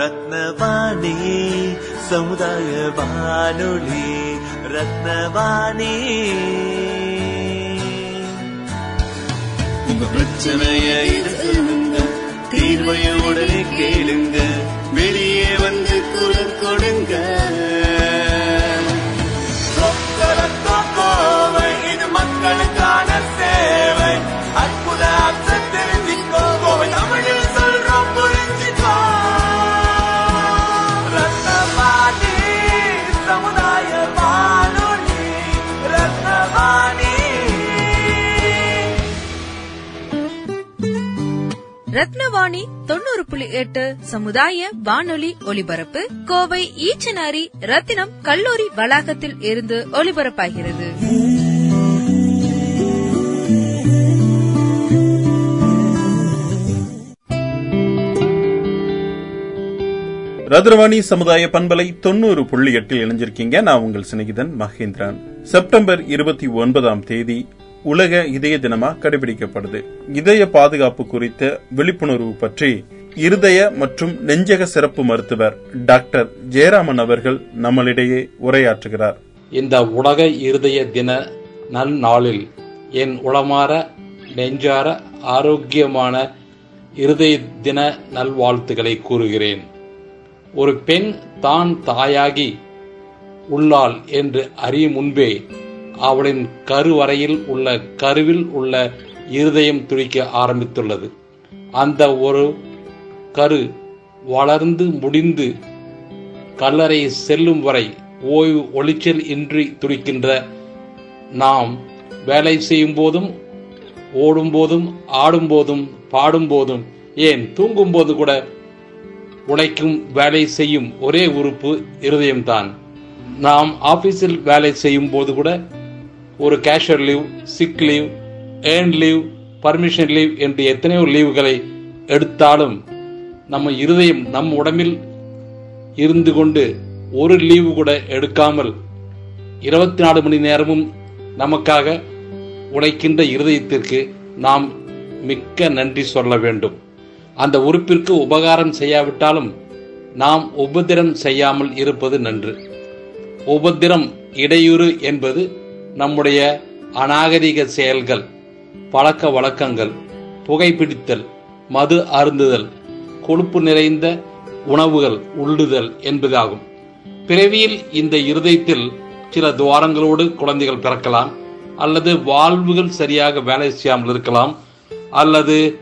ரத்னவாணி சமுதாய வானொலி ரத்னவாணி. உங்க பிரச்சனைய தீர்வையுடனே கேளுங்க வெளியே வந்து குரல் கொடுங்க. ரத்னவாணி தொண்ணூறு புள்ளி எட்டு சமுதாய வானொலி ஒலிபரப்பு கோவை ஈச்சனாரி ரத்தினம் கல்லூரி வளாகத்தில் இருந்து ஒலிபரப்பாகிறது. ரத்னவாணி சமுதாய பண்பலை தொண்ணூறு புள்ளி எட்டில் இணைஞ்சிருக்கீங்க. நான் உங்கள் சிநேகிதன் மகேந்திரன். செப்டம்பர் இருபத்தி ஒன்பதாம் தேதி உலக இதய தினமா கடைபிடிக்கப்படுது. இதய பாதுகாப்பு குறித்த விழிப்புணர்வு பற்றி இருதய மற்றும் நெஞ்சக சிறப்பு மருத்துவர் டாக்டர் ஜெயராமன் அவர்கள் நம்மளிடையே உரையாற்றுகிறார். இந்த உலக இருதய தின நன்னாளில் என் உளமாற நெஞ்சார ஆரோக்கியமான இருதய தின நல்வாழ்த்துக்களை கூறுகிறேன். ஒரு பெண் தான் தாயாகி உள்ளாள் என்று அறியும் முன்பே அவளின் கருவறையில் உள்ள கருவில் உள்ள இருதயம் துடிக்க ஆரம்பித்துள்ளது. அந்த ஒரு கரு வளர்ந்து முடிந்து கல்லறை செல்லும் வரை ஓய்வு ஒளிச்சல் இன்றி துடிக்கின்ற நாம் வேலை செய்யும் போதும் ஓடும்போதும் ஆடும்போதும் பாடும்போதும் ஏன் தூங்கும்போது கூட உழைக்கும் வேலை செய்யும் ஒரே உறுப்பு இருதயம்தான். நாம் ஆபீஸில் வேலை செய்யும் போது கூட ஒரு casual leave sick leave earn leave permission leave என்று எத்தனையோ லீவுகளை எடுத்தாலும் நம்ம இருதயம் நம் உடம்பில் இருந்து கொண்டு ஒரு லீவு கூட எடுக்காமல் இருபத்தி நாலு மணி நேரமும் நமக்காக உழைக்கின்ற இருதயத்திற்கு நாம் மிக்க நன்றி சொல்ல வேண்டும். அந்த உறுப்பிற்கு உபகாரம் செய்யாவிட்டாலும் நாம் உபத்திரம் செய்யாமல் இருப்பது நன்று. உபத்திரம் இடையூறு என்பது நம்முடைய அநாகரிக செயல்கள் பழக்க வழக்கங்கள் புகைப்பிடித்தல் மது அருந்துதல் கொழுப்பு நிறைந்த உணவுகள் உள்ளுதல் என்பதாகும். பிறவியில் இந்த இருதயத்தில் சில துவாரங்களோடு குழந்தைகள் பிறக்கலாம் அல்லது வாழ்வுகள் சரியாக வேலை செய்யாமல் இருக்கலாம் அல்லது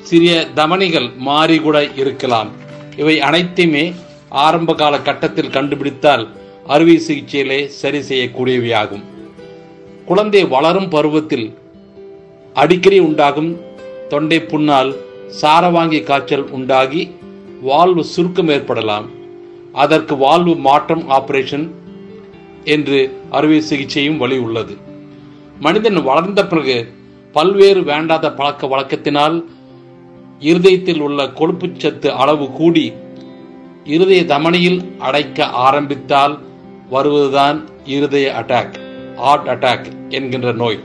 சிறிய தமனிகள் மாறி கூட இருக்கலாம். இவை அனைத்தையுமே ஆரம்ப கால கட்டத்தில் கண்டுபிடித்தால் அறுவை சிகிச்சையிலே சரி செய்யக்கூடியவையாகும். குழந்தை வளரும் பருவத்தில் அடிக்கடி உண்டாகும் தொண்டை புண்ணால் சாரவாங்கி காய்ச்சல் உண்டாகி வாழ்வு சுருக்கம் ஏற்படலாம். அதற்கு வாழ்வு மாற்றம் ஆபரேஷன் என்று அறுவை சிகிச்சையும் வழி உள்ளது. மனிதன் வளர்ந்த பிறகு பல்வேறு வேண்டாத பழக்க வழக்கத்தினால் இருதயத்தில் உள்ள கொழுப்புச்சத்து அளவு கூடி இருதய தமனியில் அடைக்க ஆரம்பித்தால் வருவதுதான் இருதய அட்டாக் ஹார்ட் அட்டாக் என்கின்ற நோய்.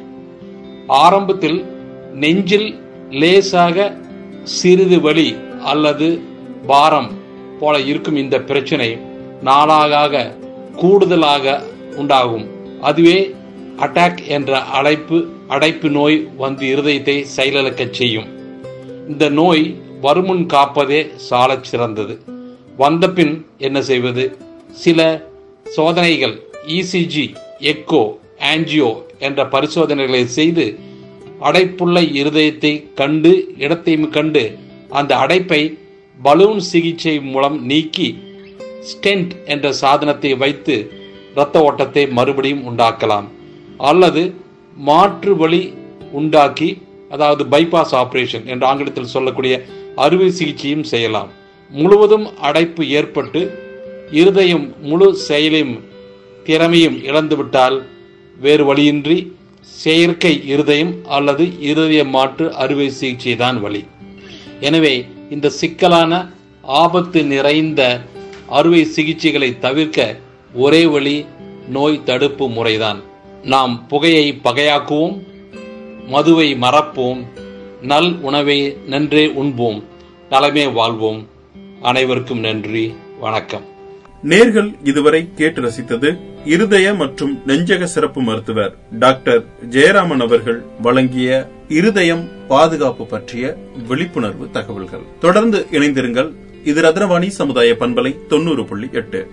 ஆரம்பத்தில் நெஞ்சில் லேசாக சிறிது வலி அல்லது பாரம் போல இருக்கும் இந்த பிரச்சனை நாளாக கூடுதலாக உண்டாகும். அதுவே அட்டாக் என்ற அழைப்பு அடைப்பு நோய் வந்து இருதயத்தை செயலிழக்கச் செய்யும். இந்த நோய் வருமுன் காப்பதே சாலச் சிறந்தது. வந்தபின் என்ன செய்வது? சில சோதனைகள் இசிஜி எக்கோ ஆன்ஜியோ என்ற பரிசோதனைகளை செய்து அடைப்புள்ள இருதயத்தை கண்டு இடத்தையும் கண்டு அந்த அடைப்பை பலூன் சிகிச்சை மூலம் நீக்கி ஸ்டென்ட் என்ற சாதனத்தை வைத்து இரத்த ஓட்டத்தை மறுபடியும் உண்டாக்கலாம். அல்லது மாற்று வழி உண்டாக்கி அதாவது பைபாஸ் ஆபரேஷன் என்று ஆங்கிலத்தில் சொல்லக்கூடிய அறுவை சிகிச்சையும் செய்யலாம். முழுவதும் அடைப்பு ஏற்பட்டு இருதயம் முழு செயலையும் திறமையும் இழந்துவிட்டால் வேறு வழியின்றி செயற்கை இருதயம் அல்லது இருதய மாற்று அறுவை சிகிச்சை தான் வழி. எனவே இந்த சிக்கலான ஆபத்து நிறைந்த அறுவை சிகிச்சைகளை தவிர்க்க ஒரே வழி நோய் தடுப்பு முறைதான். நாம் புகையை பகையாக்குவோம் மதுவை மறப்போம் நல் உணவை நன்றே உண்போம் நலமே வாழ்வோம். அனைவருக்கும் நன்றி வணக்கம். நேர்கள் இதுவரை கேட்டு ரசித்தது இருதய மற்றும் நெஞ்சக சிறப்பு மருத்துவர் டாக்டர் ஜெயராமன் அவர்கள் வழங்கிய இருதயம் பாதுகாப்பு பற்றிய விழிப்புணர்வு தகவல்கள். தொடர்ந்து இணைந்திருங்கள். இது ரத்னவாணி சமுதாய பண்பலை தொண்ணூறு புள்ளி எட்டு.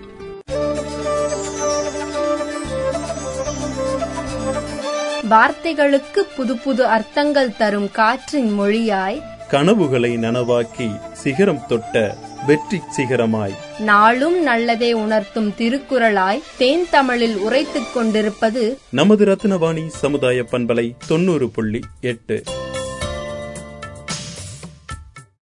வார்த்தைகளுக்கு புது புது அர்த்தங்கள் தரும் காற்றின் மொழியாய் கனவுகளை நனவாக்கி சிகரம் தொட்ட வெற்றி சிகரமாய். நாளும் நல்லதே உணர்த்தும் திருக்குறளாய் தேன் தமிழில் உரைத்துக் கொண்டிருப்பது நமது ரத்னவாணி சமுதாய பண்பலை தொண்ணூறு புள்ளி எட்டு.